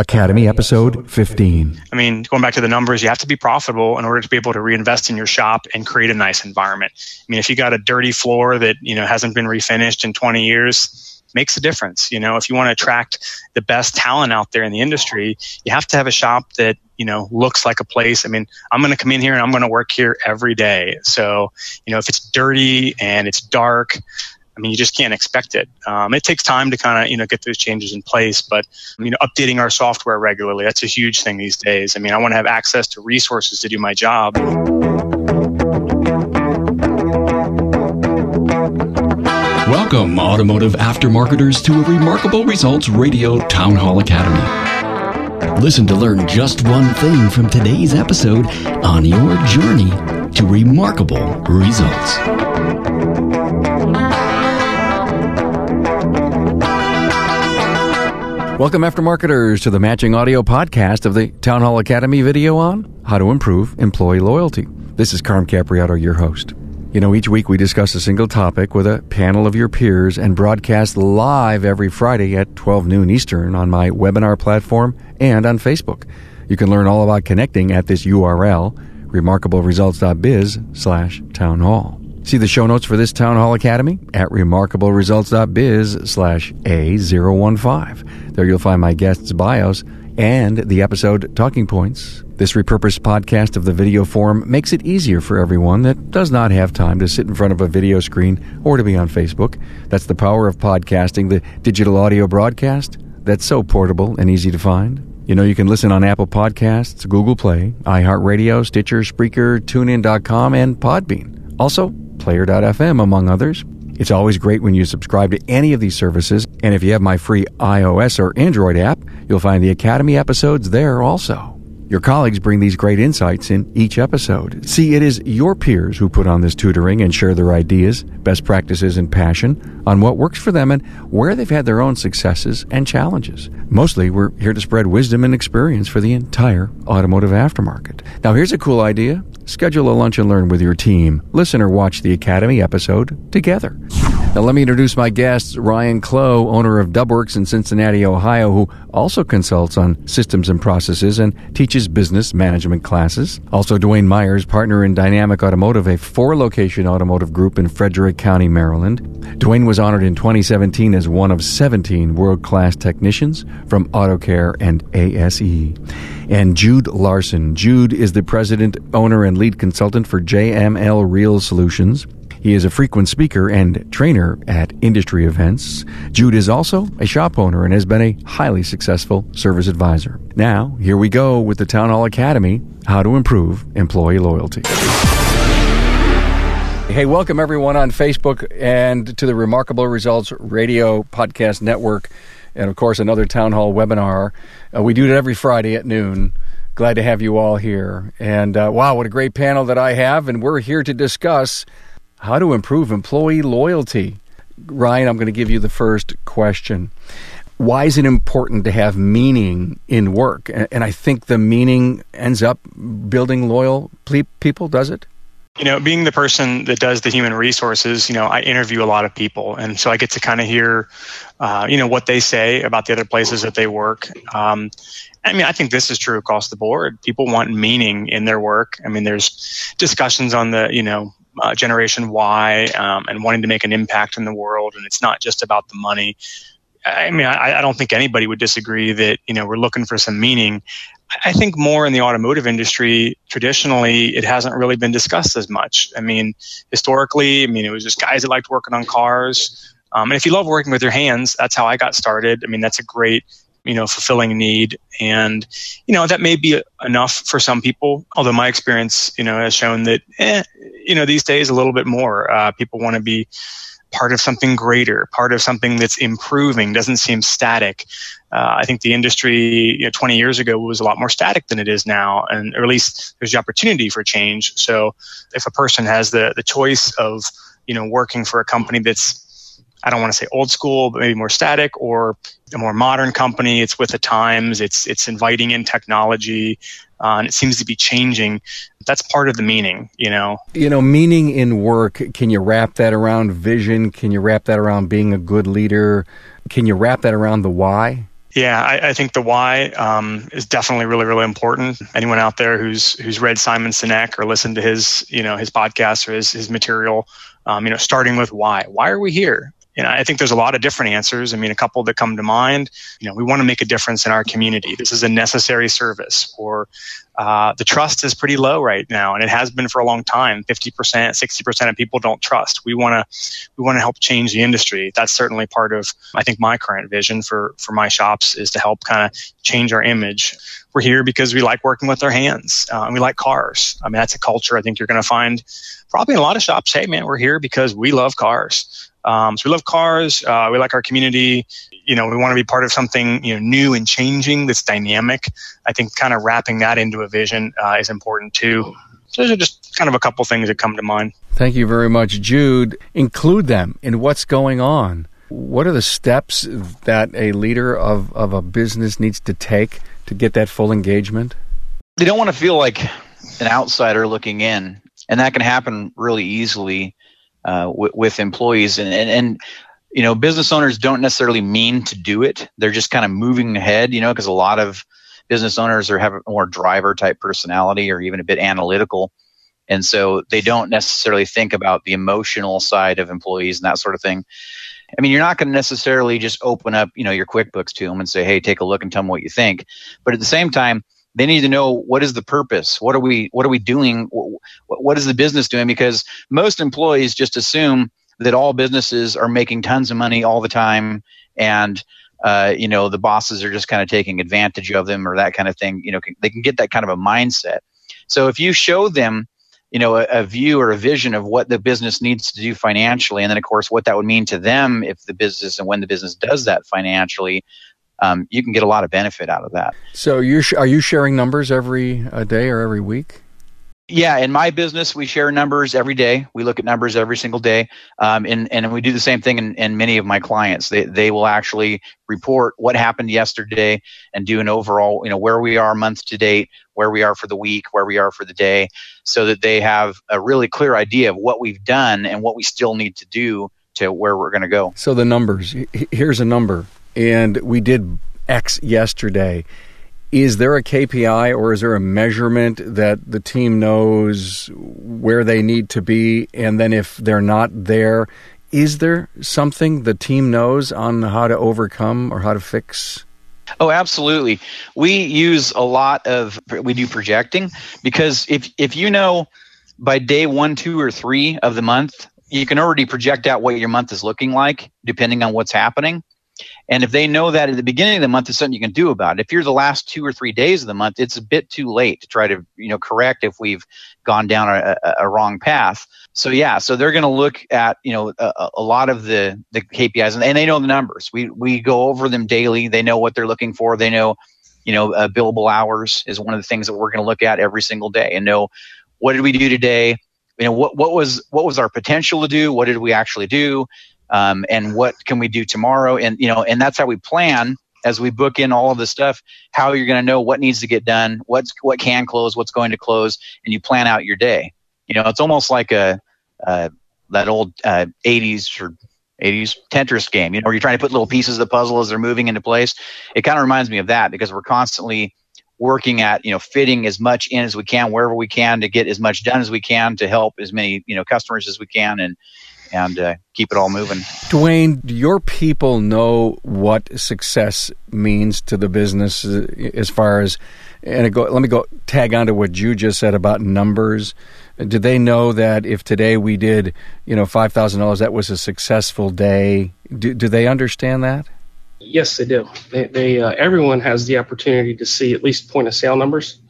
Academy episode 15. I mean, going back to the numbers, you have to be profitable in order to be able to reinvest in your shop and create a nice environment. I mean, if you got a dirty floor that, you know, hasn't been refinished in 20 years, makes a difference. You know, if you want to attract the best talent out there in the industry, you have to have a shop that, you know, looks like a place. I mean, I'm going to come in here and I'm going to work here every day. So, you know, if it's dirty and it's dark, I mean, you just can't expect it. Um, it takes time to kind of, you know, get those changes in place, but, you know, updating our software regularly, that's a huge thing these days. I mean, I want to have access to resources to do my job. Welcome, automotive aftermarketers, to a Remarkable Results Radio Town Hall Academy. Listen to learn just one thing from today's episode on your journey to remarkable results. Welcome, aftermarketers, to the matching audio podcast of the Town Hall Academy video on how to improve employee loyalty. This is Carm Capriotto, your host. You know, each week we discuss a single topic with a panel of your peers and broadcast live every Friday at 12 noon Eastern on my webinar platform and on Facebook. You can learn all about connecting at this URL, remarkableresults.biz slash town hall. See the show notes for this Town Hall Academy at remarkableresults.biz slash A015. There you'll find my guests' bios and the episode talking points. This repurposed podcast of the video form makes it easier for everyone that does not have time to sit in front of a video screen or to be on Facebook. That's the power of podcasting, the digital audio broadcast that's so portable and easy to find. You know, you can listen on Apple Podcasts, Google Play, iHeartRadio, Stitcher, Spreaker, TuneIn.com, and Podbean. Also, Player.fm, among others. It's always great when you subscribe to any of these services, and if you have my free iOS or Android app, you'll find the Academy episodes there also. Your colleagues bring these great insights in each episode. See, it is your peers who put on this tutoring and share their ideas, best practices, and passion on what works for them and where they've had their own successes and challenges. Mostly, we're here to spread wisdom and experience for the entire automotive aftermarket. Now, here's a cool idea. Schedule a lunch and learn with your team. Listen or watch the Academy episode together. Now, let me introduce my guests Ryan Clow, owner of Dubworks in Cincinnati, Ohio, who also consults on systems and processes and teaches business management classes. Also, Dwayne Myers, partner in Dynamic Automotive, a four location automotive group in Frederick County, Maryland. Dwayne was honored in 2017 as one of 17 world class technicians from AutoCare and ASE. And Jude Larson. Jude is the president, owner, and lead consultant for JML Real Solutions. He is a frequent speaker and trainer at industry events. Jude is also a shop owner and has been a highly successful service advisor. Now, here we go with the Town Hall Academy How to Improve Employee Loyalty. Hey, welcome everyone on Facebook and to the Remarkable Results Radio Podcast Network, and of course, another Town Hall webinar. Uh, we do it every Friday at noon. Glad to have you all here. And uh, wow, what a great panel that I have, and we're here to discuss how to improve employee loyalty. Ryan, I'm going to give you the first question. Why is it important to have meaning in work? And I think the meaning ends up building loyal people, does it? You know, being the person that does the human resources, you know, I interview a lot of people. And so I get to kind of hear, uh, you know, what they say about the other places that they work. Um, I mean, I think this is true across the board. People want meaning in their work. I mean, there's discussions on the, you know, uh, Generation Y um, and wanting to make an impact in the world. And it's not just about the money. I mean, I, I, don't think anybody would disagree that you know we're looking for some meaning. I think more in the automotive industry, traditionally, it hasn't really been discussed as much. I mean, historically, I mean, it was just guys that liked working on cars. Um, and if you love working with your hands, that's how I got started. I mean, that's a great you know fulfilling a need. And you know that may be enough for some people although my experience you know has shown that eh, you know these days a little bit more uh, people want to be part of something greater part of something that's improving doesn't seem static. Uh, i think the industry you know, 20 years ago was a lot more static than it is now and or at least there's the opportunity for change. So if a person has the the choice of you know working for a company that's I don't want to say old school, but maybe more static or a more modern company. It's with the times. It's it's inviting in technology, uh, and it seems to be changing. That's part of the meaning, you know. You know, meaning in work. Can you wrap that around vision? Can you wrap that around being a good leader? Can you wrap that around the why? Yeah, I, I, think the why um, is definitely really, really important. Anyone out there who's who's read Simon Sinek or listened to his, you know, his podcast or his his material, um, you know, starting with why. Why are we here? Know, I think there's a lot of different answers. I mean, a couple that come to mind. You know, we want to make a difference in our community. This is a necessary service, or uh, the trust is pretty low right now, and it has been for a long time. Fifty percent, sixty percent of people don't trust. We want to, we want to help change the industry. That's certainly part of, I think, my current vision for for my shops is to help kind of change our image. We're here because we like working with our hands, uh, and we like cars. I mean, that's a culture I think you're going to find probably in a lot of shops. Hey, man, we're here because we love cars. Um, so we love cars. Uh, we like our community. You know, we want to be part of something you know new and changing that's dynamic. I think kind of wrapping that into a vision uh, is important too. So those are just kind of a couple things that come to mind. Thank you very much, Jude. Include them in what's going on. What are the steps that a leader of, of a business needs to take to get that full engagement? They don't want to feel like an outsider looking in, and that can happen really easily uh, w- with employees. And, and, and you know business owners don't necessarily mean to do it. They're just kind of moving ahead you know because a lot of business owners are have a more driver type personality or even a bit analytical. And so they don't necessarily think about the emotional side of employees and that sort of thing. I mean you're not going to necessarily just open up you know your quickbooks to them and say hey take a look and tell them what you think. But at the same time they need to know what is the purpose? What are we what are we doing? What is the business doing? Because most employees just assume that all businesses are making tons of money all the time and uh, you know the bosses are just kind of taking advantage of them or that kind of thing you know they can get that kind of a mindset. So if you show them you know a, a, view or a vision of what the business needs to do financially and then of course what that would mean to them if the business and when the business does that financially um, you can get a lot of benefit out of that. So you sh- are you sharing numbers every uh, day or every week? Yeah, in my business, we share numbers every day. We look at numbers every single day, um, and and we do the same thing in, in many of my clients. They they will actually report what happened yesterday and do an overall, you know, where we are month to date, where we are for the week, where we are for the day, so that they have a really clear idea of what we've done and what we still need to do to where we're going to go. So the numbers. Here's a number and we did X yesterday. Is there a KPI or is there a measurement that the team knows where they need to be? And then if they're not there, is there something the team knows on how to overcome or how to fix? Oh, absolutely. We use a lot of we do projecting because if if you know by day 1, 2 or 3 of the month, you can already project out what your month is looking like depending on what's happening. And if they know that at the beginning of the month, there's something you can do about it. If you're the last two or three days of the month, it's a bit too late to try to, you know, correct if we've gone down a, a, a wrong path. So yeah, so they're going to look at, you know, a, a, lot of the, the KPIs and, and they know the numbers. We, we go over them daily. They know what they're looking for. They know, you know, uh, billable hours is one of the things that we're going to look at every single day and know what did we do today? You know, what, what was, what was our potential to do? What did we actually do? Um, and what can we do tomorrow and you know and that's how we plan as we book in all of the stuff how you're going to know what needs to get done what's what can close what's going to close and you plan out your day you know it's almost like a uh, that old uh, 80s or 80s Tetris game, you know, where you're trying to put little pieces of the puzzle as they're moving into place. It kind of reminds me of that because we're constantly working at, you know, fitting as much in as we can wherever we can to get as much done as we can to help as many, you know, customers as we can. And, and uh, keep it all moving. Dwayne, do your people know what success means to the business uh, as far as, and go, let me go tag on to what you just said about numbers. Do they know that if today we did, you know, five thousand dollars, that was a successful day? Do, do they understand that? Yes, they do. They, they uh, everyone has the opportunity to see at least point of sale numbers.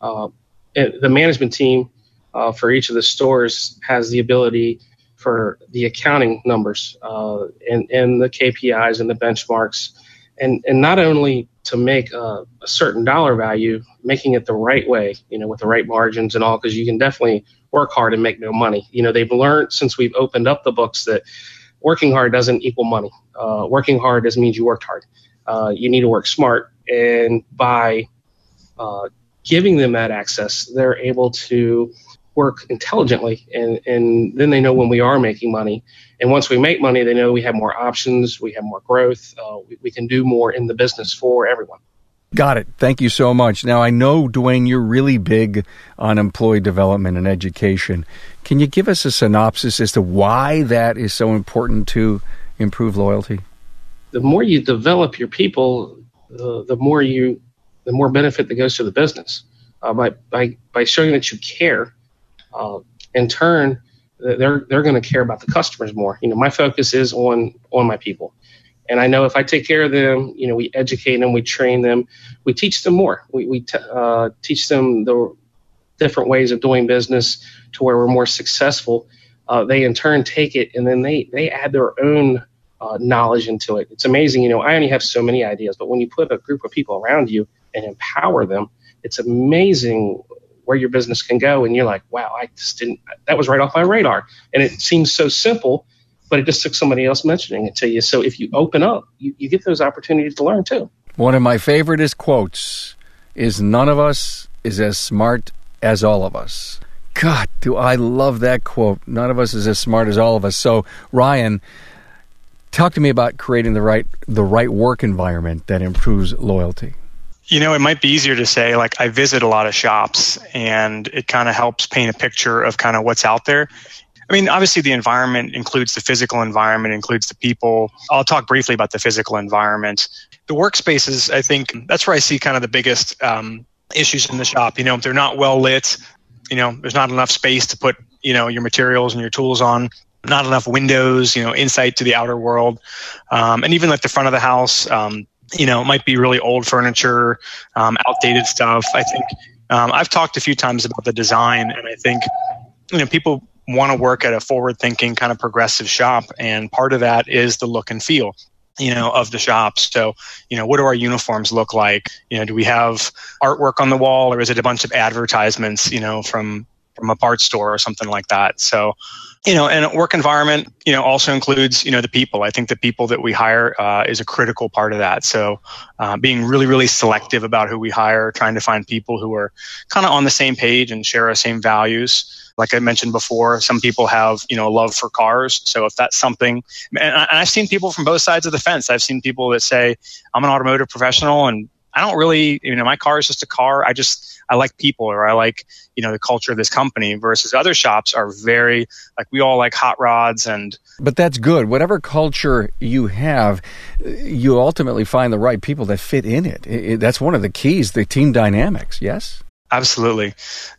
Uh, the management team uh, for each of the stores has the ability for the accounting numbers uh, and, and the KPIs and the benchmarks, and, and not only to make a, a, certain dollar value, making it the right way, you know, with the right margins and all, because you can definitely work hard and make no money. You know, they've learned since we've opened up the books that working hard doesn't equal money. Uh, working hard doesn't mean you worked hard. Uh, you need to work smart, and by uh, giving them that access, they're able to work intelligently, and and then they know when we are making money, And once we make money, they know we have more options, we have more growth, uh, we, we can do more in the business for everyone. Got it. Thank you so much. Now, I know, Dwayne, you're really big on employee development and education. Can you give us a synopsis as to why that is so important to improve loyalty? The more you develop your people, uh, the more you, the more benefit that goes to the business. Uh, by, by, by showing that you care, uh, in turn, they're, they're going to care about the customers more. You know, my focus is on, on my people. And I know if I take care of them, you know, we educate them, we train them, we teach them more. We, we t- uh, teach them the different ways of doing business to where we're more successful. Uh, they in turn take it and then they, they add their own uh, knowledge into it. It's amazing. You know, I only have so many ideas, but when you put a group of people around you and empower them, it's amazing where your business can go. And you're like, wow, I just didn't, that was right off my radar. And it seems so simple but it just took somebody else mentioning it to you. So if you open up, you, you get those opportunities to learn too. One of my favorite is quotes is none of us is as smart as all of us. God, do I love that quote. None of us is as smart as all of us. So, Ryan, talk to me about creating the right the right work environment that improves loyalty. You know, it might be easier to say like I visit a lot of shops and it kind of helps paint a picture of kind of what's out there. I mean, obviously, the environment includes the physical environment, includes the people. I'll talk briefly about the physical environment. The workspaces, I think, that's where I see kind of the biggest um, issues in the shop. You know, if they're not well lit, you know, there's not enough space to put, you know, your materials and your tools on. Not enough windows, you know, insight to the outer world, um, and even like the front of the house. Um, you know, it might be really old furniture, um, outdated stuff. I think um, I've talked a few times about the design, and I think you know people want to work at a forward thinking kind of progressive shop. And part of that is the look and feel you know of the shops so you know what do our uniforms look like you know do we have artwork on the wall or is it a bunch of advertisements you know from from a parts store or something like that so you know and work environment you know also includes you know the people i think the people that we hire uh, is a critical part of that so uh, being really really selective about who we hire trying to find people who are kind of on the same page and share our same values like I mentioned before, some people have, you know, a love for cars. So if that's something, and I've seen people from both sides of the fence. I've seen people that say, I'm an automotive professional and I don't really, you know, my car is just a car. I just, I like people or I like, you know, the culture of this company versus other shops are very, like, we all like hot rods and. But that's good. Whatever culture you have, you ultimately find the right people that fit in it. it, it that's one of the keys, the team dynamics. Yes? Absolutely.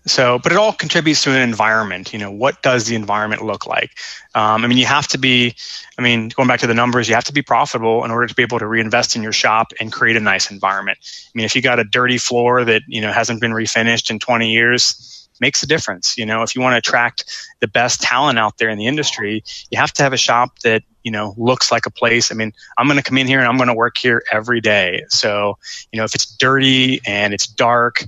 So, but it all contributes to an environment. You know, what does the environment look like? Um, I mean, you have to be, I mean, going back to the numbers, you have to be profitable in order to be able to reinvest in your shop and create a nice environment. I mean, if you got a dirty floor that, you know, hasn't been refinished in 20 years, makes a difference. You know, if you want to attract the best talent out there in the industry, you have to have a shop that, you know, looks like a place. I mean, I'm going to come in here and I'm going to work here every day. So, you know, if it's dirty and it's dark,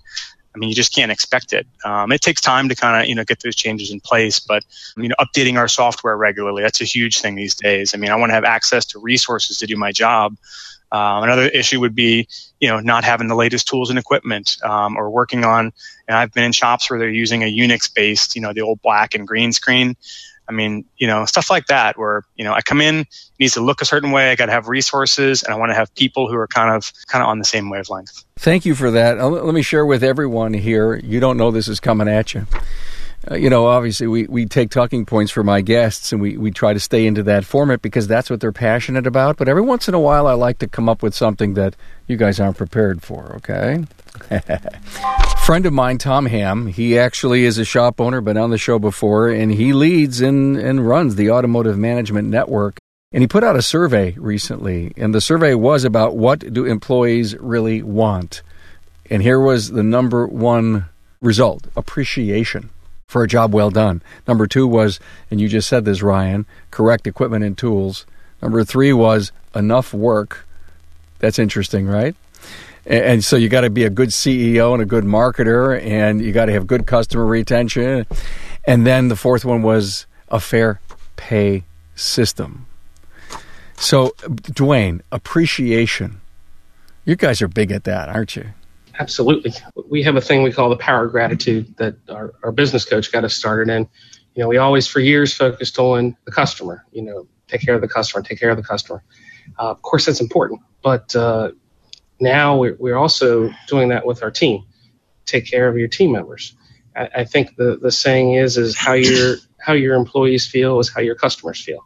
I mean, you just can't expect it. Um, it takes time to kind of, you know, get those changes in place, but, you know, updating our software regularly, that's a huge thing these days. I mean, I want to have access to resources to do my job. Um, another issue would be, you know, not having the latest tools and equipment, um, or working on, and I've been in shops where they're using a Unix based, you know, the old black and green screen. I mean, you know, stuff like that where, you know, I come in, needs to look a certain way. I got to have resources and I want to have people who are kind of, kind of on the same wavelength. Thank you for that. Let me share with everyone here. You don't know this is coming at you. Uh, you know, obviously, we, we take talking points for my guests and we, we try to stay into that format because that's what they're passionate about. But every once in a while, I like to come up with something that you guys aren't prepared for, okay? Friend of mine, Tom Ham, he actually is a shop owner, been on the show before, and he leads and, and runs the Automotive Management Network. And he put out a survey recently, and the survey was about what do employees really want. And here was the number one result appreciation for a job well done. Number two was, and you just said this, Ryan, correct equipment and tools. Number three was enough work. That's interesting, right? And so you got to be a good CEO and a good marketer, and you got to have good customer retention. And then the fourth one was a fair pay system. So, Dwayne, appreciation. You guys are big at that, aren't you? Absolutely. We have a thing we call the power of gratitude that our, our business coach got us started in. You know, we always for years focused on the customer. You know, take care of the customer, take care of the customer. Uh, of course, that's important, but uh, now we're, we're also doing that with our team. Take care of your team members. I, I think the, the saying is is how your how your employees feel is how your customers feel.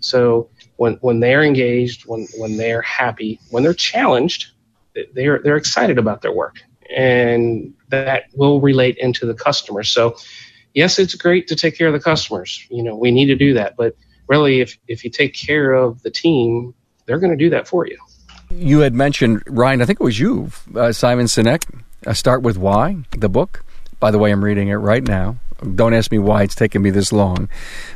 So when when they're engaged, when when they're happy, when they're challenged, they're they're excited about their work, and that will relate into the customer. So yes, it's great to take care of the customers. You know, we need to do that, but really, if if you take care of the team, they're going to do that for you. You had mentioned Ryan. I think it was you, uh, Simon Sinek. Uh, Start with Why, the book. By the way, I'm reading it right now. Don't ask me why it's taken me this long.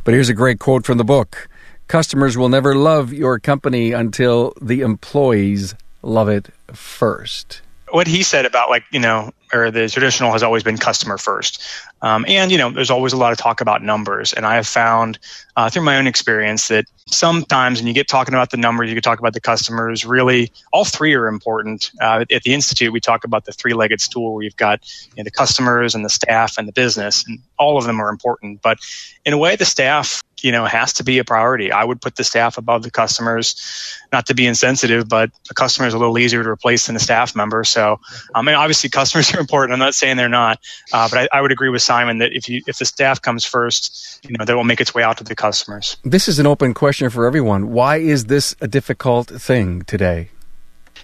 But here's a great quote from the book Customers will never love your company until the employees love it first. What he said about, like, you know, or the traditional has always been customer first. Um, and, you know, there's always a lot of talk about numbers. And I have found uh, through my own experience that sometimes when you get talking about the numbers, you get talk about the customers, really all three are important. Uh, at the Institute, we talk about the three legged stool where you've got you know, the customers and the staff and the business, and all of them are important. But in a way, the staff you know has to be a priority. I would put the staff above the customers, not to be insensitive, but a customer is a little easier to replace than a staff member. So, I mean, obviously, customers are important. I'm not saying they're not, uh, but I, I, would agree with Simon that if you if the staff comes first, you know, that will make its way out to the customers. This is an open question for everyone. Why is this a difficult thing today?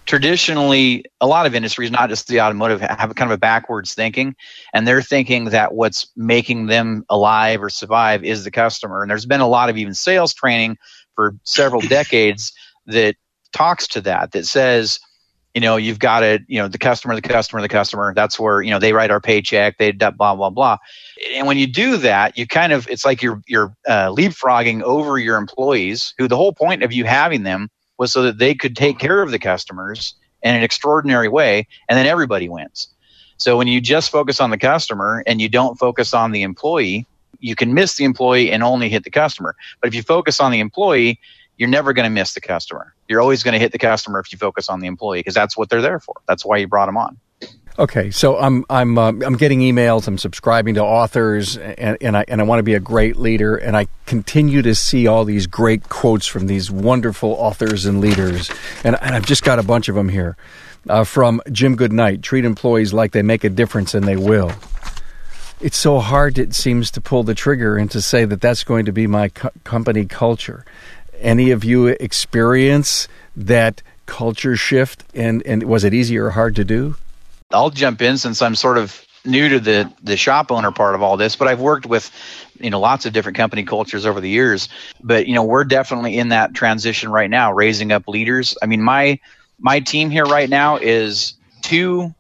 Traditionally a lot of industries not just the automotive have kind of a backwards thinking and they're thinking that what's making them alive or survive is the customer. And there's been a lot of even sales training for several decades that talks to that that says you know you've got to you know the customer the customer the customer. That's where you know they write our paycheck they blah blah blah. And when you do that you kind of it's like you're you're uh, leapfrogging over your employees who the whole point of you having them was so that they could take care of the customers in an extraordinary way, and then everybody wins. So when you just focus on the customer and you don't focus on the employee, you can miss the employee and only hit the customer. But if you focus on the employee, you're never going to miss the customer. You're always going to hit the customer if you focus on the employee because that's what they're there for. That's why you brought them on. Okay, so I'm I'm uh, I'm getting emails. I'm subscribing to authors, and, and I and I want to be a great leader. And I continue to see all these great quotes from these wonderful authors and leaders, and, and I've just got a bunch of them here. Uh, from Jim Goodnight: Treat employees like they make a difference, and they will. It's so hard, it seems, to pull the trigger and to say that that's going to be my co- company culture. Any of you experience that culture shift, and and was it easy or hard to do? I'll jump in since I'm sort of new to the the shop owner part of all this, but I've worked with you know lots of different company cultures over the years. But you know we're definitely in that transition right now, raising up leaders. I mean my my team here right now is two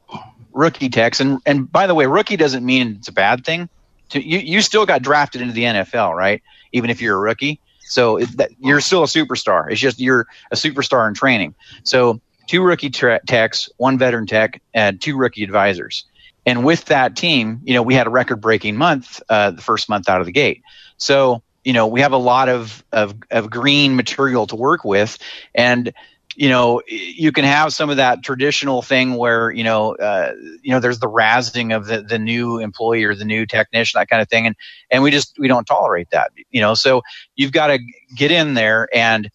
rookie techs, and and by the way, rookie doesn't mean it's a bad thing. To, you you still got drafted into the NFL, right? Even if you're a rookie. So that, you're still a superstar. It's just you're a superstar in training. So two rookie tra- techs, one veteran tech, and two rookie advisors. And with that team, you know, we had a record breaking month uh, the first month out of the gate. So, you know, we have a lot of, of, of green material to work with. And you know, you can have some of that traditional thing where, you know, uh, you know, there's the razzing of the, the new employee or the new technician, that kind of thing. And, and we just, we don't tolerate that, you know, so you've got to get in there and,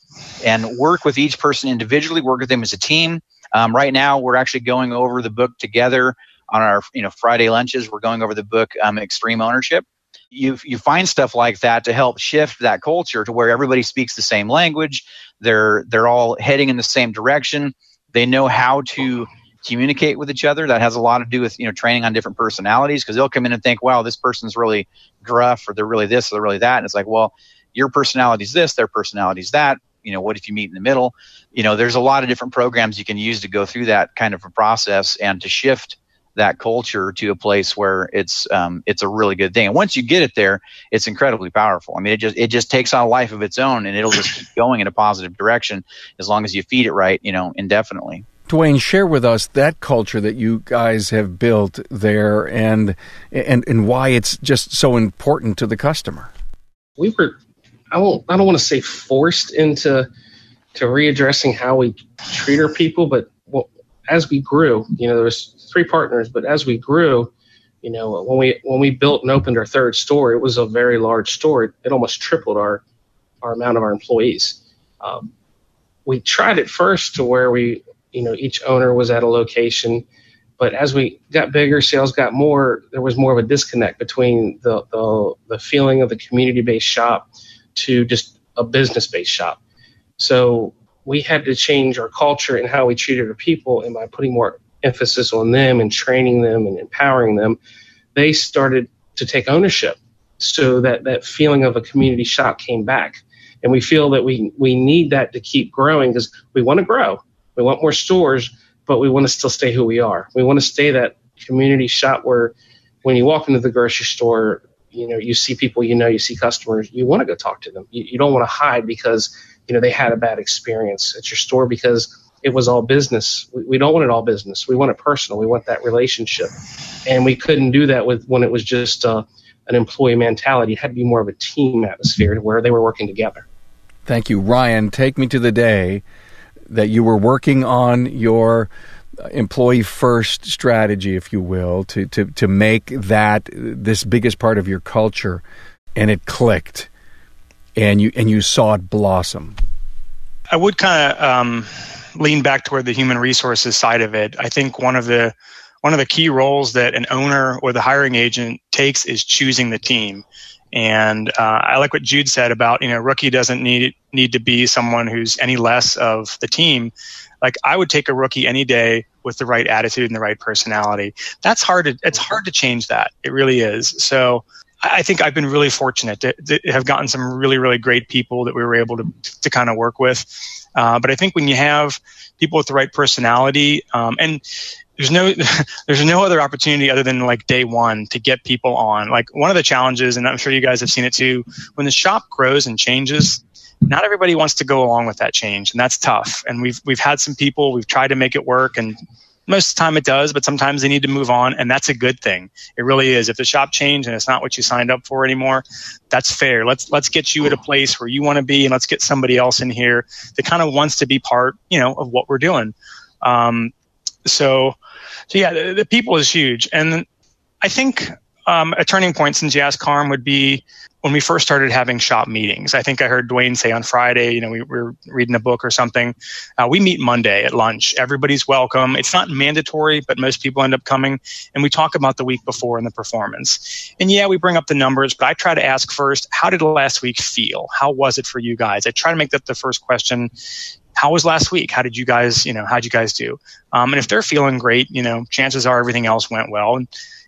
and work with each person individually, work with them as a team. Um, right now, we're actually going over the book together on our, you know, Friday lunches. We're going over the book, um, Extreme Ownership you you find stuff like that to help shift that culture to where everybody speaks the same language. They're they're all heading in the same direction. They know how to communicate with each other. That has a lot to do with you know training on different personalities because they'll come in and think wow this person's really gruff or they're really this or they're really that. And it's like well your personality's this their personality's that. You know what if you meet in the middle? You know there's a lot of different programs you can use to go through that kind of a process and to shift that culture to a place where it's um, it's a really good thing. And once you get it there, it's incredibly powerful. I mean, it just it just takes on a life of its own, and it'll just keep going in a positive direction as long as you feed it right, you know, indefinitely. Dwayne, share with us that culture that you guys have built there, and and and why it's just so important to the customer. We were, I won't, I don't want to say forced into to readdressing how we treat our people, but well, as we grew, you know, there was three partners, but as we grew, You know, when we when we built and opened our third store, it was a very large store. It, almost tripled our our amount of our employees. Um, we tried it first to where we, you know, each owner was at a location, but as we got bigger, sales got more. There was more of a disconnect between the the, the feeling of the community based shop to just a business based shop. So we had to change our culture and how we treated our people, and by putting more emphasis on them and training them and empowering them, they started to take ownership. So that that feeling of a community shop came back, and we feel that we we need that to keep growing because we want to grow. We want more stores, but we want to still stay who we are. We want to stay that community shop where when you walk into the grocery store, you know you see people you know, you see customers, you want to go talk to them. You, you don't want to hide because you know they had a bad experience at your store because it was all business. We, don't want it all business. We want it personal. We want that relationship, and we couldn't do that with when it was just uh, an employee mentality. It had to be more of a team atmosphere where they were working together. Thank you, Ryan. Take me to the day that you were working on your employee first strategy, if you will, to to to make that this biggest part of your culture, and it clicked, and you and you saw it blossom. I would kind of. Um lean back toward the human resources side of it, I think one of the one of the key roles that an owner or the hiring agent takes is choosing the team. And uh, I like what Jude said about you know rookie doesn't need need to be someone who's any less of the team. Like I would take a rookie any day with the right attitude and the right personality. That's hard to it's hard to change that. It really is. So I think I've been really fortunate to, to, have gotten some really, really great people that we were able to, to kind of work with. Uh, but I think when you have people with the right personality, um, and there's no, there's no other opportunity other than like day one to get people on. Like one of the challenges, and I'm sure you guys have seen it too, when the shop grows and changes, not everybody wants to go along with that change, and that's tough. And we've we've had some people, we've tried to make it work, and most of the time it does, but sometimes they need to move on, and that's a good thing. It really is. If the shop changed and it's not what you signed up for anymore, that's fair. Let's let's get you at a place where you want to be, and let's get somebody else in here that kind of wants to be part, you know, of what we're doing. Um, so, so yeah, the, the people is huge, and I think um, a turning point since you asked Carm would be when we first started having shop meetings. I think I heard Dwayne say on Friday, you know, we were reading a book or something. Uh, we meet Monday at lunch. Everybody's welcome. It's not mandatory, but most people end up coming and we talk about the week before and the performance. And yeah, we bring up the numbers, but I try to ask first, how did last week feel? How was it for you guys? I try to make that the first question how was last week? How did you guys, you know, how'd you guys do? Um, and if they're feeling great, you know, chances are everything else went well. And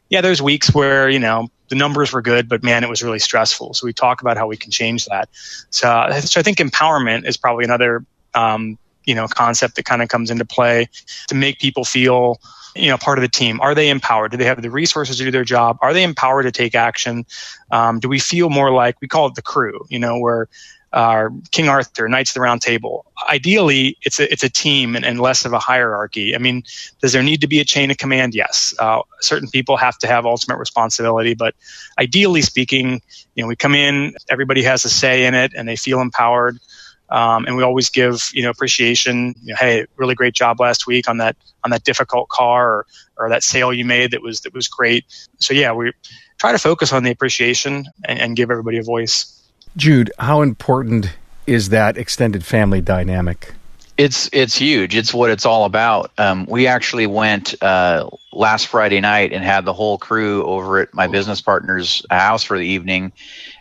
yeah, there's weeks where, you know, the numbers were good, but man, it was really stressful. So we talk about how we can change that. So, so I think empowerment is probably another, um, you know, concept that kind of comes into play to make people feel, you know, part of the team. Are they empowered? Do they have the resources to do their job? Are they empowered to take action? Um, do we feel more like we call it the crew? You know, where King Arthur, Knights of the Round Table. Ideally, it's a, it's a team and, and, less of a hierarchy. I mean, does there need to be a chain of command? Yes. Uh, certain people have to have ultimate responsibility, but ideally speaking, you know, we come in, everybody has a say in it, and they feel empowered. Um, and we always give you know appreciation. You know, hey, really great job last week on that on that difficult car or, or that sale you made that was that was great. So yeah, we try to focus on the appreciation and, and give everybody a voice. Jude, how important is that extended family dynamic? It's it's huge. It's what it's all about. Um, we actually went uh, last Friday night and had the whole crew over at my business partner's house for the evening,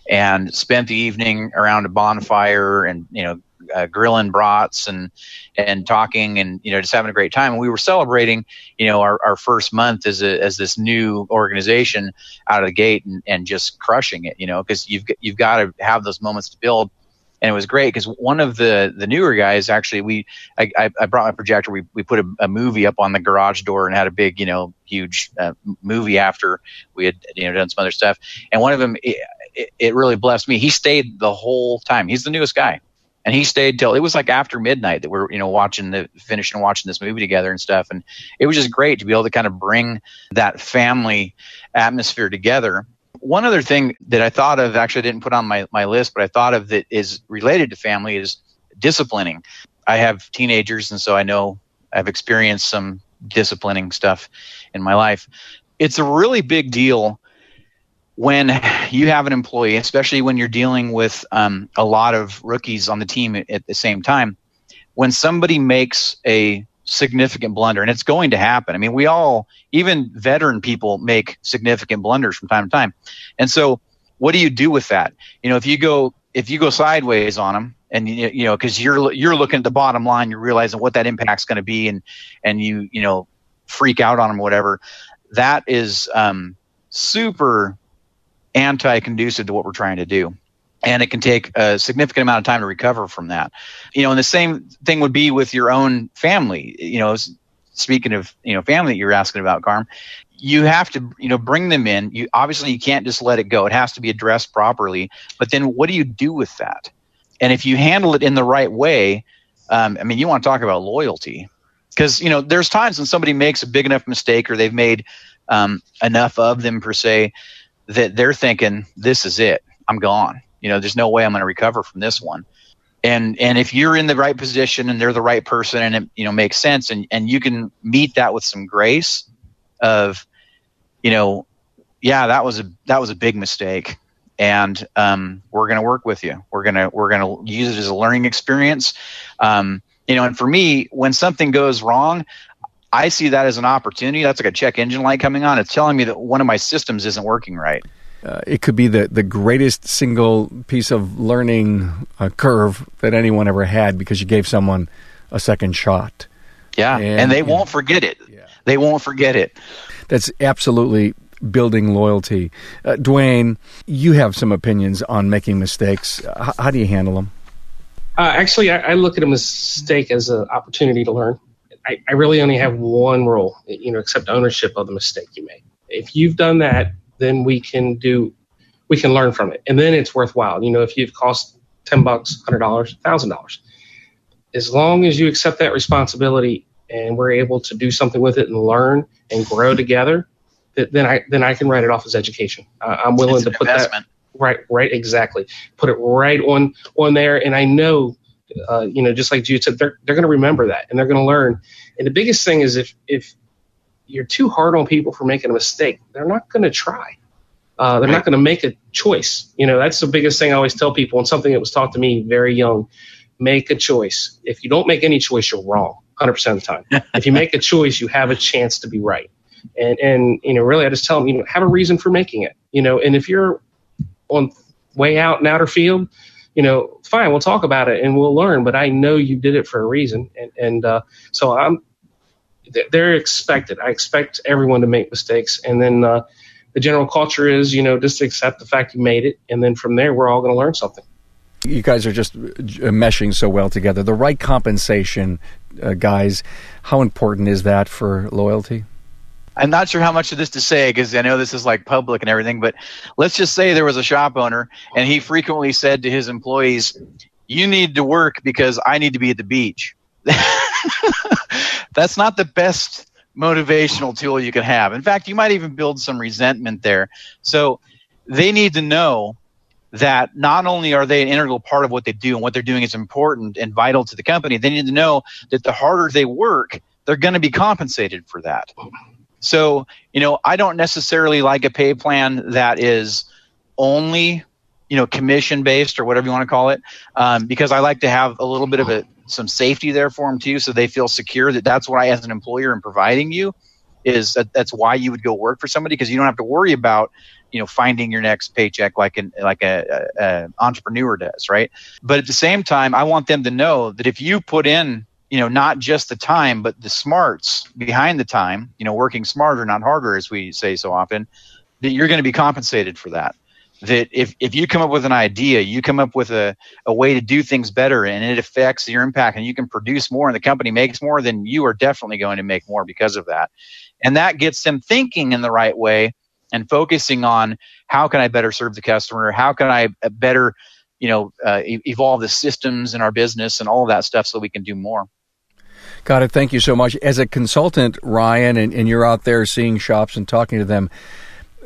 and spent the evening around a bonfire and you know uh, grilling brats and and talking and you know just having a great time. And we were celebrating you know our, our first month as a, as this new organization out of the gate and, and just crushing it. You know because you've you've got to have those moments to build. And it was great because one of the the newer guys actually we I, I brought my projector we we put a, a, movie up on the garage door and had a big you know huge uh, movie after we had you know done some other stuff and one of them it, it really blessed me he stayed the whole time he's the newest guy and he stayed till it was like after midnight that we're you know watching the finishing watching this movie together and stuff. And it was just great to be able to kind of bring that family atmosphere together. One other thing that i thought of actually I didn't put on my, my list but i thought of that is related to family is disciplining. I have teenagers and so i know i've experienced some disciplining stuff in my life. It's a really big deal when you have an employee, especially when you're dealing with um, a lot of rookies on the team at, at the same time. When somebody makes a significant blunder, and it's going to happen. I mean, we all, even veteran people, make significant blunders from time to time. And so, what do you do with that? You know, if you go if you go sideways on them, and you, know, because you're you're looking at the bottom line, you're realizing what that impact's going to be, and and you you know freak out on them, whatever. That is um, super anti-conducive to what we're trying to do and it can take a significant amount of time to recover from that. You know, and the same thing would be with your own family. You know, speaking of you know family that you're asking about, Carm, you have to you know bring them in. You obviously you can't just let it go. It has to be addressed properly. But then what do you do with that? And if you handle it in the right way, um, I mean, you want to talk about loyalty because you know there's times when somebody makes a big enough mistake or they've made um, enough of them per se that they're thinking this is it. I'm gone you know, there's no way I'm going to recover from this one. And and if you're in the right position and they're the right person and it you know makes sense and and you can meet that with some grace of you know yeah that was a that was a big mistake and um, we're going to work with you we're going to we're going to use it as a learning experience um, you know and for me when something goes wrong i see that as an opportunity that's like a check engine light coming on it's telling me that one of my systems isn't working right uh, it could be the, the greatest single piece of learning uh, curve that anyone ever had because you gave someone a second shot. Yeah, and, and they won't forget it. Yeah. They won't forget it. That's absolutely building loyalty. Uh, Dwayne, you have some opinions on making mistakes. H- how do you handle them? Uh, actually, I, I, look at a mistake as an opportunity to learn. I, I really only have one rule, you know, accept ownership of the mistake you made. If you've done that, then we can do we can learn from it. And then it's worthwhile. You know if you've cost 10 bucks $100 $1000 as long as you accept that responsibility and we're able to do something with it and learn and grow together then i then i can write it off as education. Uh, i'm willing to put investment. that right right exactly. Put it right on on there. And i know uh, you know just like Jude said they're, they're going to remember that and they're going to learn and the biggest thing is if if you're too hard on people for making a mistake, they're not going to try. Uh, they're not going to make a choice. You know, that's the biggest thing I always tell people, and something that was taught to me very young. Make a choice. If you don't make any choice, you're wrong 100% of the time. if you make a choice, you have a chance to be right. And, and, you know, really, I just tell them, you know, have a reason for making it, you know, and if you're on way out in outer field, you know, fine, we'll talk about it and we'll learn, but I know you did it for a reason. And, and uh, so I'm, they're expected. I expect everyone to make mistakes, and then uh, the general culture is, you know, just accept the fact you made it, and then from there, we're all going to learn something. You guys are just uh, meshing so well together. The right compensation, uh, guys. How important is that for loyalty? I'm not sure how much of this to say because I know this is like public and everything, but let's just say there was a shop owner and he frequently said to his employees, You need to work because I need to be at the beach. that's not the best motivational tool you can have. In fact, you might even build some resentment there. So they need to know that not only are they an integral part of what they do and what they're doing is important and vital to the company, they need to know that the harder they work, they're going to be compensated for that. So, you know, I don't necessarily like a pay plan that is only, you know, commission based or whatever you want to call it, um, because I like to have a little bit of a some safety there for them too, so they feel secure that that's what I, as an employer, am providing you. Is that, that's why you would go work for somebody because you don't have to worry about you know finding your next paycheck like an like a, a, a entrepreneur does, right? But at the same time, I want them to know that if you put in you know not just the time but the smarts behind the time, you know, working smarter not harder, as we say so often, that you're going to be compensated for that that if, if you come up with an idea, you come up with a, a way to do things better and it affects your impact and you can produce more and the company makes more, then you are definitely going to make more because of that. And that gets them thinking in the right way and focusing on how can I better serve the customer? How can I uh, better, you know, uh, evolve the systems in our business and all of that stuff so we can do more. Got it. Thank you so much. As a consultant, Ryan, and, and you're out there seeing shops and talking to them,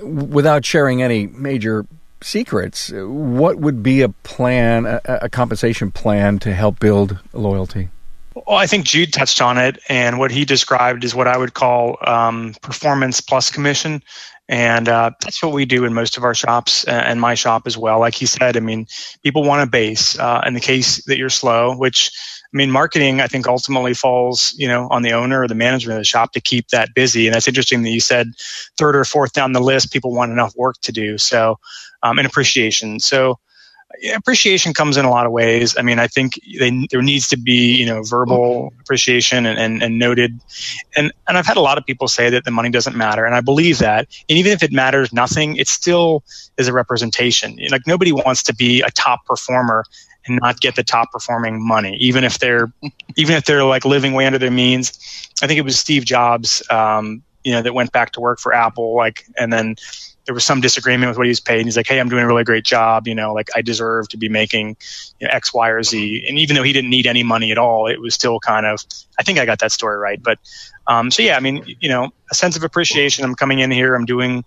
without sharing any major secrets, what would be a plan, a, a compensation plan to help build loyalty? Well, I think Jude touched on it, and what he described is what I would call um, performance plus commission. And uh, that's what we do in most of our shops and my shop as well. Like he said, I mean, people want a base. Uh, in the case that you're slow, which I mean, marketing, I think ultimately falls, you know, on the owner or the management of the shop to keep that busy. And that's interesting that you said third or fourth down the list, people want enough work to do. So, um, and appreciation. So, appreciation comes in a lot of ways. I mean, I think they, there needs to be, you know, verbal appreciation and, and, and, noted. And, and I've had a lot of people say that the money doesn't matter. And I believe that. And even if it matters nothing, it still is a representation. Like nobody wants to be a top performer and not get the top performing money, even if they're, even if they're like living way under their means. I think it was Steve Jobs, um, you know, that went back to work for Apple, like, and then there was some disagreement with what he was paid. And he's like, "Hey, I'm doing a really great job. You know, like I deserve to be making you know, X, Y, or Z." And even though he didn't need any money at all, it was still kind of. I think I got that story right. But um, so yeah, I mean, you know, a sense of appreciation. I'm coming in here. I'm doing,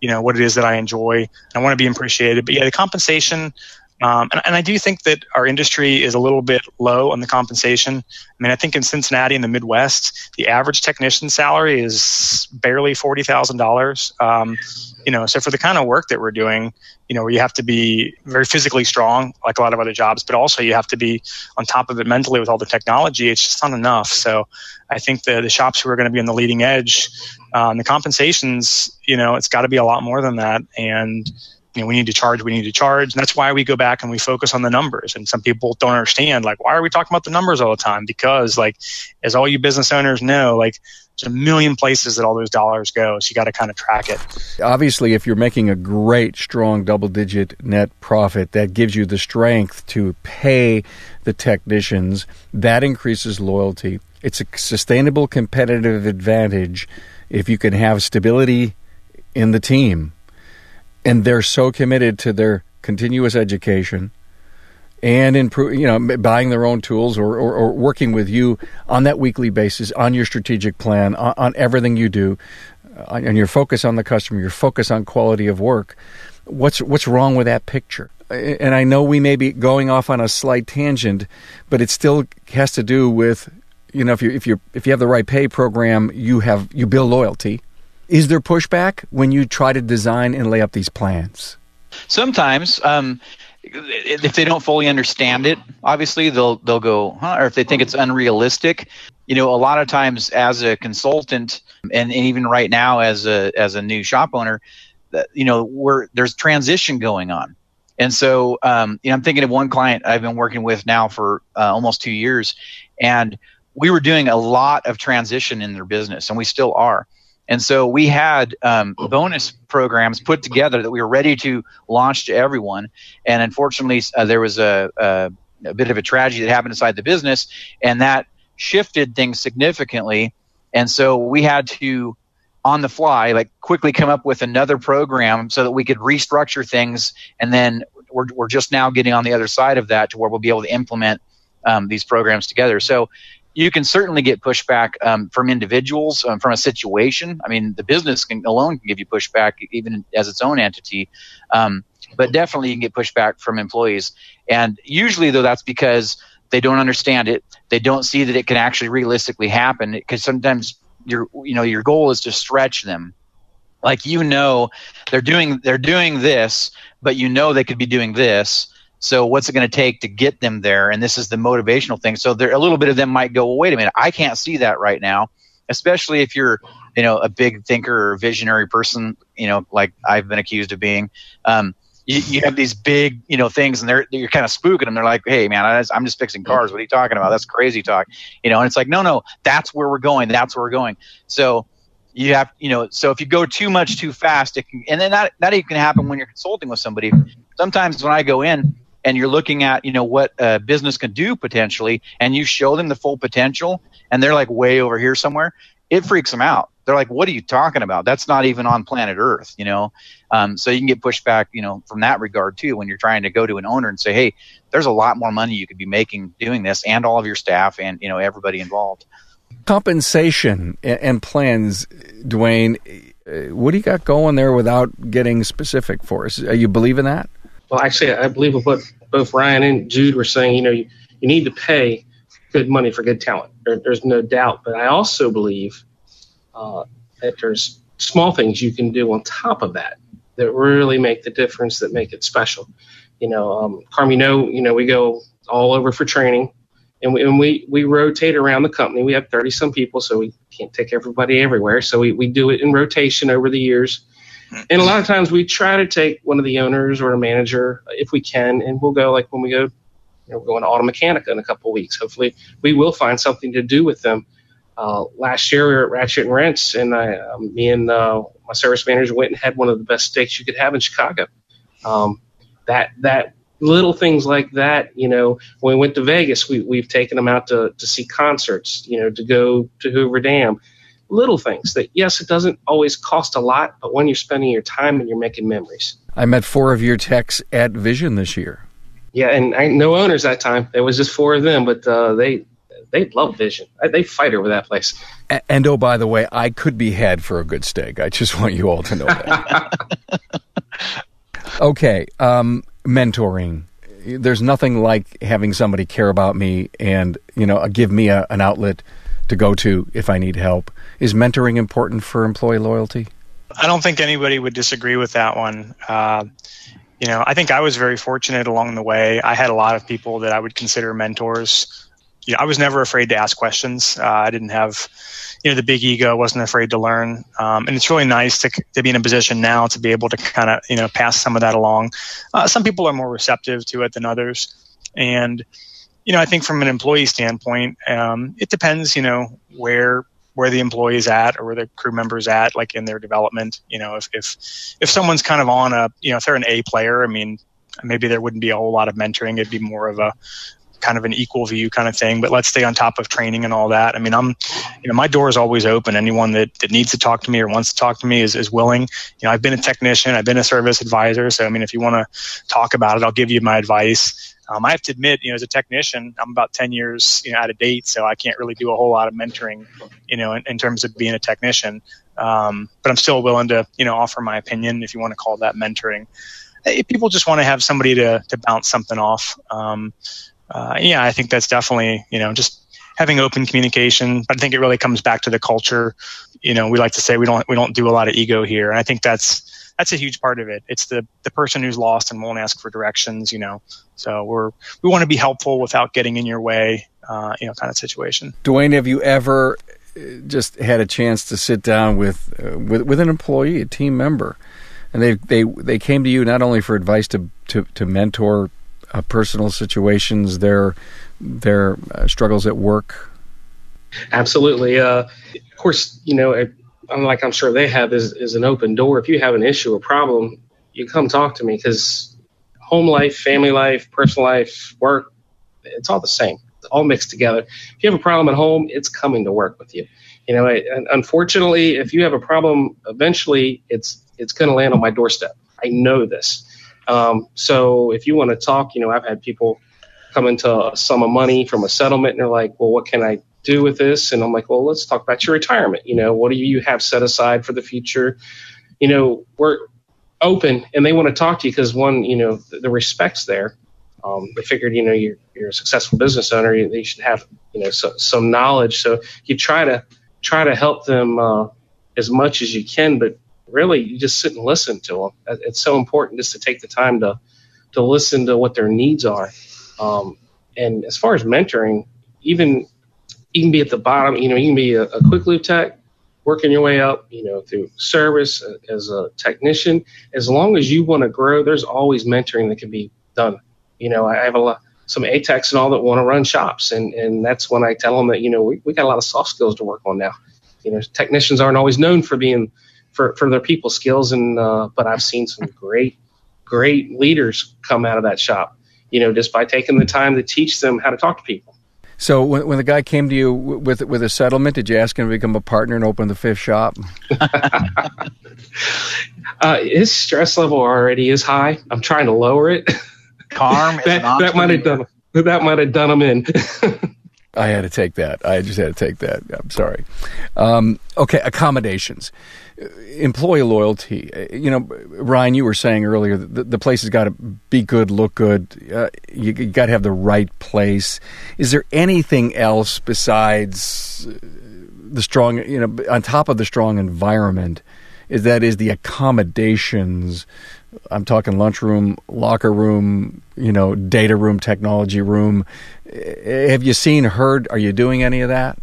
you know, what it is that I enjoy. I want to be appreciated. But yeah, the compensation. Um, and, and, I do think that our industry is a little bit low on the compensation. I mean, I think in Cincinnati in the Midwest, the average technician salary is barely forty thousand um, dollars. You know, so for the kind of work that we're doing, you know, where you have to be very physically strong, like a lot of other jobs, but also you have to be on top of it mentally with all the technology. It's just not enough. So, I think the the shops who are going to be on the leading edge, um, the compensations, you know, it's got to be a lot more than that, and you know, we need to charge, we need to charge. And that's why we go back and we focus on the numbers. And some people don't understand, like, why are we talking about the numbers all the time? Because, like, as all you business owners know, like, there's a million places that all those dollars go. So you got to kind of track it. Obviously, if you're making a great, strong double digit net profit, that gives you the strength to pay the technicians. That increases loyalty. It's a sustainable competitive advantage if you can have stability in the team and they're so committed to their continuous education and improve, you know, buying their own tools or, or, or, working with you on that weekly basis on your strategic plan, on, on everything you do, uh, and your focus on the customer, your focus on quality of work. What's what's wrong with that picture? And I know we may be going off on a slight tangent, but it still has to do with, you know, if you if you if you have the right pay program, you have you build loyalty is there pushback when you try to design and lay up these plans? Sometimes, um, if they don't fully understand it, obviously they'll they'll go, huh? Or if they think it's unrealistic, you know, a lot of times as a consultant, and, and even right now as a as a new shop owner, that you know, we're there's transition going on. And so, um, you know, I'm thinking of one client I've been working with now for uh, almost two years, and we were doing a lot of transition in their business, and we still are. And so we had um, bonus programs put together that we were ready to launch to everyone. And unfortunately, uh, there was a, a, a, bit of a tragedy that happened inside the business, and that shifted things significantly. And so we had to, on the fly, like quickly come up with another program so that we could restructure things. And then we're, we're just now getting on the other side of that to where we'll be able to implement um, these programs together. So you can certainly get pushback um, from individuals um, from a situation. I mean, the business can, alone can give you pushback even as its own entity, um, but definitely you can get pushback from employees. And usually, though, that's because they don't understand it. They don't see that it can actually realistically happen. Because sometimes your you know your goal is to stretch them. Like you know, they're doing they're doing this, but you know they could be doing this so what's it going to take to get them there? And this is the motivational thing. So there, a little bit of them might go, well, wait a minute, I can't see that right now, especially if you're, you know, a big thinker or visionary person, you know, like I've been accused of being. Um, you, you, have these big, you know, things, and they're you're kind of spooking them. They're like, "Hey, man, I, I'm just fixing cars. What are you talking about? That's crazy talk." You know, and it's like, no, no, that's where we're going. That's where we're going. So you have, you know, so if you go too much too fast, it can, and then that that even can happen when you're consulting with somebody. Sometimes when I go in, and you're looking at you know what a business can do potentially and you show them the full potential and they're like way over here somewhere it freaks them out. They're like what are you talking about? That's not even on planet earth you know? Um, so you can get pushed back you know from that regard too when you're trying to go to an owner and say hey there's a lot more money you could be making doing this and all of your staff and you know everybody involved. Compensation and plans dwayne uh, what do you got going there without getting specific for us? Are you believe in that? Well actually i believe what both Ryan and Jude were saying, you know, you, you need to pay good money for good talent. There, there's no doubt. But I also believe uh, that there's small things you can do on top of that that really make the difference, that make it special. You know, um, Carm, you know, you know, we go all over for training, and we, and we we rotate around the company. We have 30 some people, so we can't take everybody everywhere. So we, we do it in rotation over the years. And a lot of times we try to take one of the owners or a manager if we can, and we'll go like when we go, you know, we're going to Automechanika in a couple weeks. Hopefully, we will find something to do with them. Uh, last year we were at Ratchet and Wrench, and I, um, me and uh, my service manager went and had one of the best steaks you could have in Chicago. Um, that that little things like that, you know, when we went to Vegas, we, we've taken them out to, to see concerts, you know, to go to Hoover Dam. Little things that, yes, it doesn't always cost a lot, but when you're spending your time and you're making memories. I met four of your techs at Vision this year. Yeah, and I, no owners that time. There was just four of them, but uh, they they love Vision. They fight over that place. And, and, oh, by the way, I could be had for a good steak. I just want you all to know that. okay, um, mentoring. There's nothing like having somebody care about me and you know give me a, an outlet to go to if I need help. Is mentoring important for employee loyalty? I don't think anybody would disagree with that one. Uh, you know, I think I was very fortunate along the way. I had a lot of people that I would consider mentors. You know, I was never afraid to ask questions. Uh, I didn't have, you know, the big ego. wasn't afraid to learn, um, and it's really nice to to be in a position now to be able to kind of you know pass some of that along. Uh, some people are more receptive to it than others, and you know, I think from an employee standpoint, um, it depends, you know, where where the employee is at or where the crew member is at, like in their development. You know, if if if someone's kind of on a, you know, if they're an A player, I mean, maybe there wouldn't be a whole lot of mentoring. It'd be more of a kind of an equal view kind of thing. But let's stay on top of training and all that. I mean, I'm, you know, my door is always open. Anyone that, that needs to talk to me or wants to talk to me is, is willing. You know, I've been a technician, I've been a service advisor. So, I mean, if you want to talk about it, I'll give you my advice. Um, I have to admit, you know, as a technician, I'm about 10 years, you know, out of date, so I can't really do a whole lot of mentoring, you know, in, in terms of being a technician. Um, but I'm still willing to, you know, offer my opinion if you want to call that mentoring. If people just want to have somebody to, to bounce something off, um, uh, yeah, I think that's definitely, you know, just having open communication. But I think it really comes back to the culture. You know, we like to say we don't we don't do a lot of ego here, and I think that's that's a huge part of it. It's the the person who's lost and won't ask for directions. You know, so we're we want to be helpful without getting in your way. Uh, you know, kind of situation. Dwayne, have you ever uh, just had a chance to sit down with uh, with, with an employee, a team member, and they they they came to you not only for advice to to, to mentor uh, personal situations, their their uh, struggles at work. Absolutely. Uh, of course, you know, unlike I'm sure they have, is, is an open door. If you have an issue or problem, you come talk to me because home life, family life, personal life, work, it's all the same. It's all mixed together. If you have a problem at home, it's coming to work with you. You know, and unfortunately, if you have a problem, eventually it's it's going to land on my doorstep. I know this. Um, so if you want to talk, you know, I've had people come into a sum of money from a settlement and they're like, well, what can I do with this? And I'm like, well, let's talk about your retirement. You know, what do you have set aside for the future? You know, we're open and they want to talk to you because one, you know, the, the respect's there. Um, they figured, you know, you're, you're a successful business owner. You, should have, you know, so, some knowledge. So you try to try to help them uh, as much as you can, but really you just sit and listen to them. It's so important just to take the time to to listen to what their needs are. Um, and as far as mentoring, even you can be at the bottom. You know, you can be a, a quick lube tech, working your way up. You know, through service uh, as a technician. As long as you want to grow, there's always mentoring that can be done. You know, I have a lot some ATECs and all that want to run shops, and and that's when I tell them that you know we, we got a lot of soft skills to work on now. You know, technicians aren't always known for being for, for their people skills. And uh, but I've seen some great great leaders come out of that shop. You know, just by taking the time to teach them how to talk to people. So when, when the guy came to you with with a settlement, did you ask him to become a partner and open the fifth shop? uh, his stress level already is high. I'm trying to lower it. Carm that, that might have done that might have done him in. I had to take that. I just had to take that. I'm sorry. Um, okay, accommodations, employee loyalty. You know, Ryan, you were saying earlier the, the place has got to be good, look good. Uh, you, you got to have the right place. Is there anything else besides the strong? You know, on top of the strong environment, is that is the accommodations. I'm talking lunchroom, locker room, you know, data room, technology room. Eh, have you seen, heard? Are you doing any of that?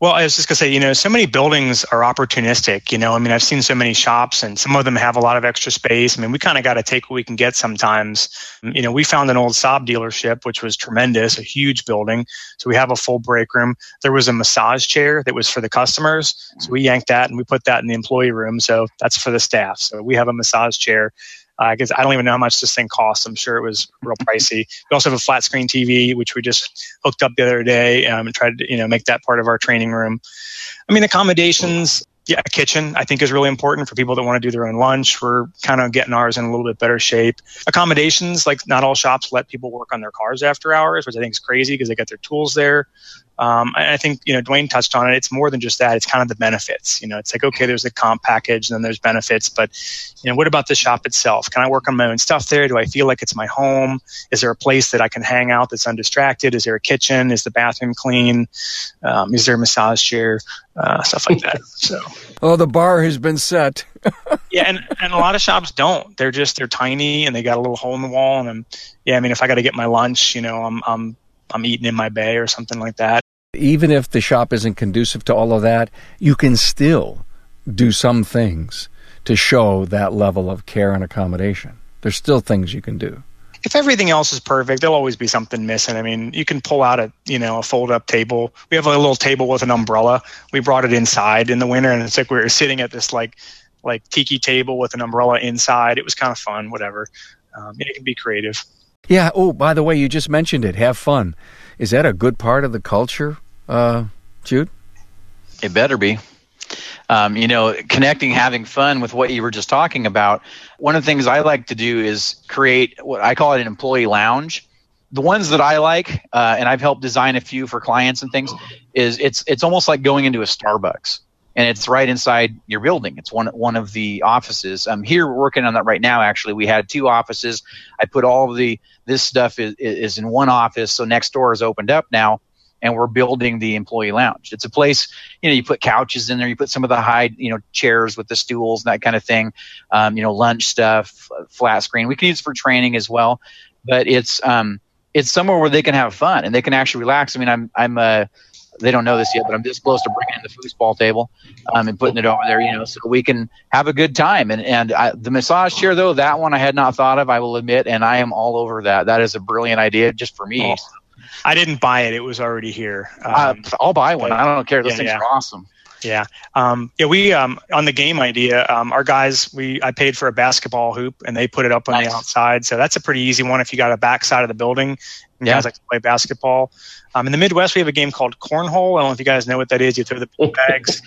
Well, I was just gonna say, you know, so many buildings are opportunistic. You know, I mean, I've seen so many shops, and some of them have a lot of extra space. I mean, we kind of got to take what we can get sometimes. Mm, you know, we found an old Saab dealership, which was tremendous, a huge building. So we have a full break room. There was a massage chair that was for the customers, so we yanked that and we put that in the employee room. So that's for the staff. So we have a massage chair. I guess I don't even know how much this thing costs. I'm sure it was real pricey. We also have a flat screen TV, which we just hooked up the other day um, and tried to you know make that part of our training room. I mean, accommodations. Yeah, a kitchen I think is really important for people that want to do their own lunch. We're kind of getting ours in a little bit better shape. Accommodations, like not all shops let people work on their cars after hours, which I think is crazy because they got their tools there. Um, and I think you know Dwayne touched on it. It's more than just that. It's kind of the benefits. You know, it's like okay, there's a comp package, and then there's benefits. But you know, what about the shop itself? Can I work on my own stuff there? Do I feel like it's my home? Is there a place that I can hang out that's undistracted? Is there a kitchen? Is the bathroom clean? Um, is there a massage chair? Uh, stuff like that. So. Oh, the bar has been set. yeah, and, and a lot of shops don't. They're just they're tiny and they got a little hole in the wall. And I'm, yeah, I mean, if I got to get my lunch, you know, I'm I'm I'm eating in my bay or something like that even if the shop isn't conducive to all of that, you can still do some things to show that level of care and accommodation. There's still things you can do. If everything else is perfect, there'll always be something missing. I mean, you can pull out a you know a fold up table. We have a little table with an umbrella. We brought it inside in the winter, and it's like we were sitting at this like like tiki table with an umbrella inside. It was kind of fun. Whatever. Um, it can be creative. Yeah. Oh, by the way, you just mentioned it. Have fun. Is that a good part of the culture, uh, Jude? It better be. Um, you know, connecting, having fun with what you were just talking about. One of the things I like to do is create what I call it an employee lounge. The ones that I like, uh, and I've helped design a few for clients and things, is it's it's almost like going into a Starbucks, and it's right inside your building. It's one one of the offices. I'm here working on that right now. Actually, we had two offices. I put all the this stuff is, is in one office, so next door is opened up now and we're building the employee lounge. It's a place, you know, you put couches in there, you put some of the high, you know, chairs with the stools and that kind of thing, um, you know, lunch stuff, flat screen. We can use it for training as well, but it's um, it's somewhere where they can have fun and they can actually relax. I mean, I'm I'm uh, they don't know this yet, but I'm this close to bringing in the foosball table um, and putting it over there, you know, so we can have a good time. And and I, the massage chair, though, that one I had not thought of, I will admit, and I am all over that. That is a brilliant idea just for me. Oh. I didn't buy it; it was already here. Um, uh, I'll buy one. But, I don't care. Those yeah, things yeah. are awesome. Yeah, um, yeah. We um, on the game idea, um, our guys, we I paid for a basketball hoop, and they put it up on nice. the outside. So that's a pretty easy one if you got a backside of the building. And yeah. guys like to play basketball. Um, in the Midwest, we have a game called cornhole. I don't know if you guys know what that is. You throw the bags.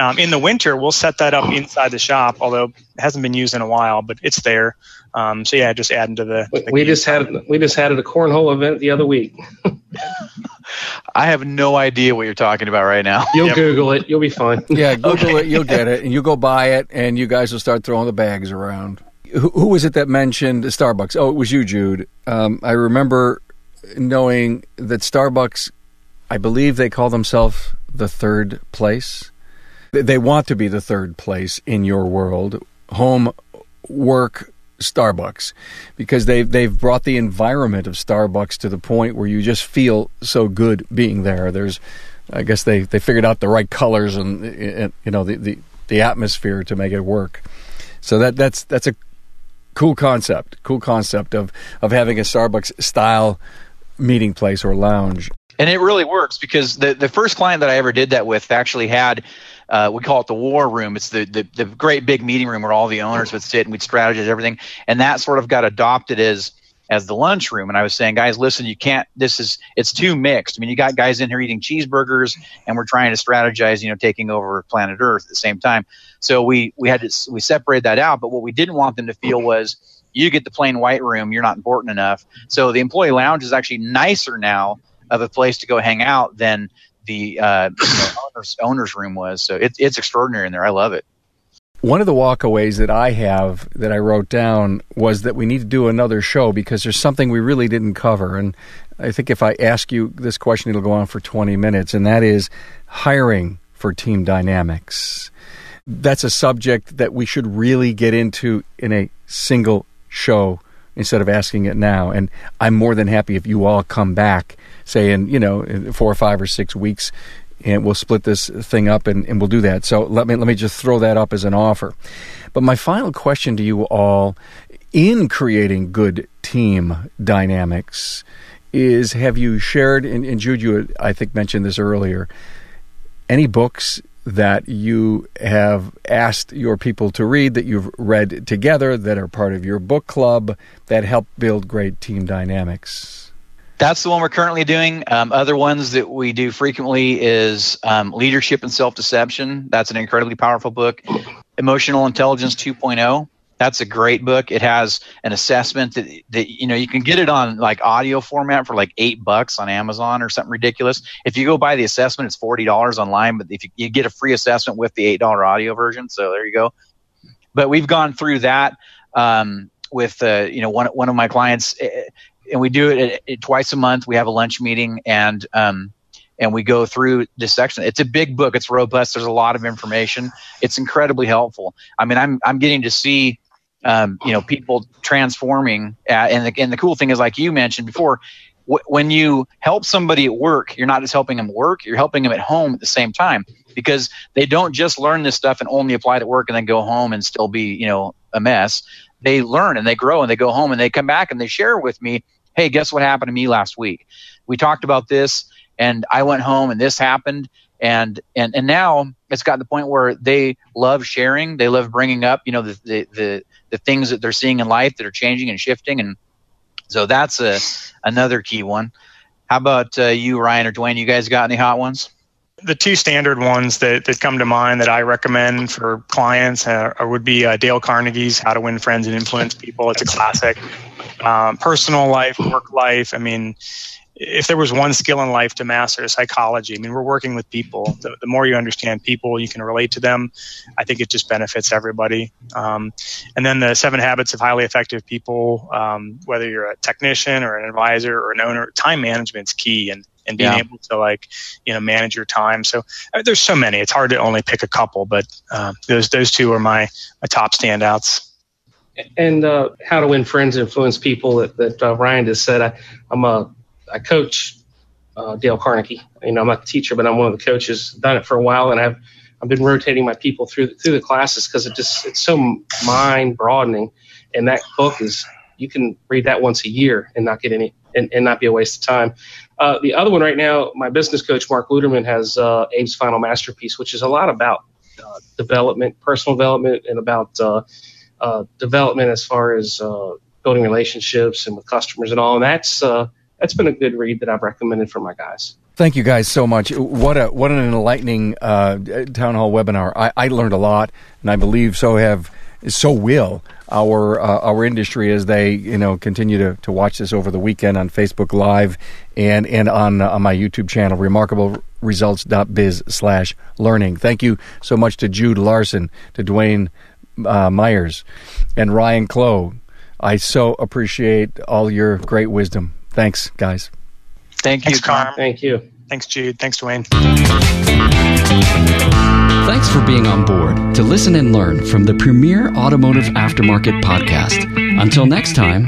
um, in the winter, we'll set that up inside the shop, although it hasn't been used in a while, but it's there. Um, so yeah, just adding to the. the we just had we just had a cornhole event the other week. I have no idea what you're talking about right now. You'll yep. Google it. You'll be fine. Yeah, Google okay. it. You'll get it, and you go buy it, and you guys will start throwing the bags around. Who, who was it that mentioned Starbucks? Oh, it was you, Jude. Um, I remember knowing that Starbucks, I believe they call themselves the third place. They want to be the third place in your world. Home, work, Starbucks because they've they've brought the environment of Starbucks to the point where you just feel so good being there. There's, I guess they, they figured out the right colors and, and you know the, the the atmosphere to make it work. So that that's that's a cool concept. Cool concept of of having a Starbucks style meeting place or lounge. And it really works because the the first client that I ever did that with actually had uh, we call it the war room. It's the, the, the great big meeting room where all the owners would sit and we'd strategize everything. And that sort of got adopted as as the lunchroom. And I was saying, guys, listen, you can't. This is it's too mixed. I mean, you got guys in here eating cheeseburgers, and we're trying to strategize, you know, taking over planet Earth at the same time. So we we had to we separated that out. But what we didn't want them to feel was you get the plain white room, you're not important enough. So the employee lounge is actually nicer now of a place to go hang out than the uh, owner's, owner's room was. So it, it's extraordinary in there. I love it. One of the walkaways that I have that I wrote down was that we need to do another show because there's something we really didn't cover. And I think if I ask you this question, it'll go on for 20 minutes, and that is hiring for team dynamics. That's a subject that we should really get into in a single show instead of asking it now. And I'm more than happy if you all come back, say in you know four or five or six weeks, and we'll split this thing up and, and we'll do that. So let me let me just throw that up as an offer. But my final question to you all in creating good team dynamics is have you shared and, and Jude you I think mentioned this earlier any books that you have asked your people to read that you've read together that are part of your book club that help build great team dynamics? That's the one we're currently doing. Um, other ones that we do frequently is um, Leadership and Self Deception. That's an incredibly powerful book. Emotional Intelligence 2.0 that's a great book. It has an assessment that, that you know you can get it on like audio format for like eight bucks on Amazon or something ridiculous. If you go buy the assessment, it's forty dollars online, but if you, you get a free assessment with the eight dollar audio version, so there you go. But we've gone through that um, with uh, you know one one of my clients, eh, and we do it, it twice a month. We have a lunch meeting and. Um, and we go through this section. It's a big book. It's robust. There's a lot of information. It's incredibly helpful. I mean, I'm I'm getting to see um, you know people transforming uh, and, the, and the cool thing is like you mentioned before when you help somebody at work you're not just helping them work you're helping them at home at the same time because they don't just learn this stuff and only apply it at work and then go home and still be you know a mess they learn and they grow and they go home and they come back and they share with me hey guess what happened to me last week we talked about this and i went home and this happened and and and now it's got to the point where they love sharing they love bringing up you know the the, the the things that they're seeing in life that are changing and shifting. And so that's a another key one. How about uh, you, Ryan or Dwayne? You guys got any hot ones? The two standard ones that, that come to mind that I recommend for clients uh, would be uh, Dale Carnegie's How to Win Friends and Influence People. It's a classic. Um, personal life, work life. I mean, if there was one skill in life to master psychology, I mean, we're working with people. The, the, more you understand people, you can relate to them. I think it just benefits everybody. Um, and then the seven habits of highly effective people, um, whether you're a technician or an advisor or an owner, time management's key and, and being yeah. able to like, you know, manage your time. So uh, there's so many, it's hard to only pick a couple, but, uh, those, those two are my, my top standouts and uh, how to win friends, and influence people that, that uh, Ryan just said. I, I'm a I coach uh, Dale Carnegie. You know, I'm not the teacher, but I'm one of the coaches. Done it for a while, and I've I've been rotating my people through through the classes because it just it's so mind broadening. And that book is you can read that once a year and not get any and, and not be a waste of time. Uh, the other one right now, my business coach Mark Luderman has uh, Abe's Final Masterpiece, which is a lot about uh, development, personal development, and about uh, uh, development as far as uh, building relationships and with customers and all. And that's that's been a good read that I've recommended for my guys. Thank you guys so much. What a what an enlightening uh, town hall webinar. I, I, learned a lot, and I believe so have so will our uh, our industry as they you know continue to, to watch this over the weekend on Facebook Live and and on uh, on my YouTube channel, remarkableresults.biz slash learning. Thank you so much to Jude Larson, to Dwayne uh, Myers, and Ryan Clough. I so appreciate all your great wisdom. Thanks, guys. Thank you, Thanks, Carm. Thank you. Thanks, Jude. Thanks, Dwayne. Thanks for being on board to listen and learn from the premier automotive aftermarket podcast. Until next time,